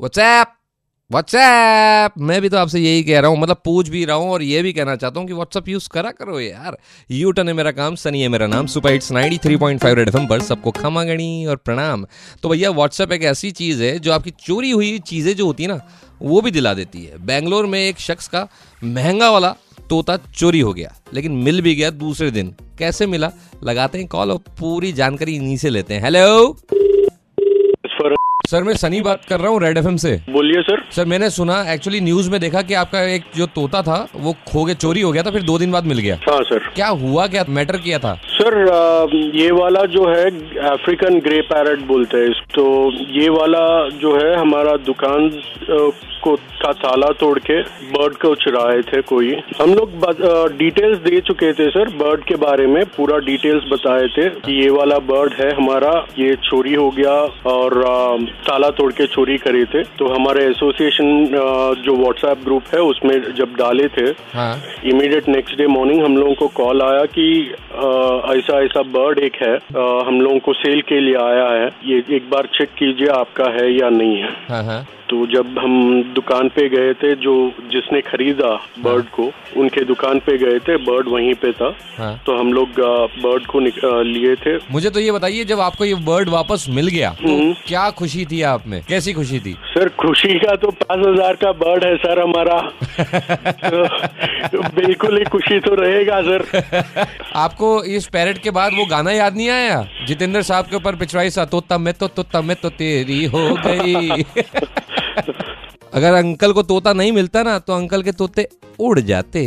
WhatsApp WhatsApp मैं भी तो आपसे यही कह रहा हूँ मतलब पूछ भी रहा हूँ और ये भी कहना चाहता हूँ कि व्हाट्सएप यूज़ करा करो यार। यूटन है मेरा काम सनी है मेरा नाम सुपर हिट्स 93.5 रेड पर सबको खमा गणी और प्रणाम। तो भैया व्हाट्सएप एक ऐसी चीज़ है जो आपकी चोरी हुई चीज़ें जो होती है ना, वो भी दिला देती है। बेंगलोर में एक शख्स का महँगा वाला तोता चोरी हो गया, लेकिन मिल भी गया दूसरे दिन। कैसे मिला? लगाते हैं कॉल और पूरी जानकारी इन्हीं से लेते हैं। हेलो सर मैं सनी बात कर रहा हूँ रेड एफएम से। बोलिए सर। सर मैंने सुना एक्चुअली न्यूज़ में देखा कि आपका एक जो तोता था वो खो के चोरी हो गया था फिर दो दिन बाद मिल गया। हाँ सर। क्या हुआ क्या मैटर किया था? सर ये वाला जो है अफ्रीकन ग्रे पैरट बोलते हैं तो ये वाला जो है हमारा दुकान को का ताला तोड़ के बर्ड को चुराए थे कोई। हम लोग डिटेल्स दे चुके थे सर बर्ड के बारे में पूरा डिटेल्स बताए थे कि ये वाला बर्ड है हमारा ये चोरी हो गया और ताला तोड़ के चोरी करे थे। तो हमारे एसोसिएशन जो व्हाट्सएप ग्रुप है उसमें जब डाले थे इमीडिएट नेक्स्ट डे मॉर्निंग हम लोगों को कॉल आया कि ऐसा ऐसा बर्ड एक है हम लोगों को सेल के लिए आया है। ये एक बार चेक कीजिए आपका है या नहीं है। हाँ हाँ। तो जब हम दुकान पे गए थे जो जिसने खरीदा बर्ड को उनके दुकान पे गए थे बर्ड वहीं पे था। हाँ। तो हम लोग बर्ड को लिए थे। मुझे तो ये बताइए जब आपको ये बर्ड वापस मिल गया तो हम्म। क्या खुशी थी आप में कैसी खुशी थी? सर खुशी का तो पाँच हज़ार का बर्ड है सर हमारा। तो, तो बिल्कुल ही खुशी तो रहेगा सर। आपको इस पैरेट के बाद वो गाना याद नहीं आया? जितेंद्र साहब के ऊपर पिछवाई सा तोता मैं तो तोता मैं तो तेरी हो गई। अगर अंकल को तोता नहीं मिलता ना तो अंकल के तोते उड़ जाते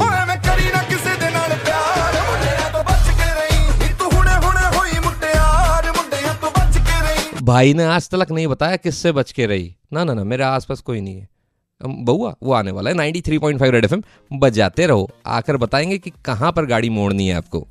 भाई ने आज तक नहीं बताया किससे बच के रही। ना ना ना, मेरे आसपास कोई नहीं है। बउआ, वो आने वाला है 93.5 रेड एफएम बजाते रहो, आकर बताएँगे कि कहाँ पर गाड़ी मोड़नी है आपको।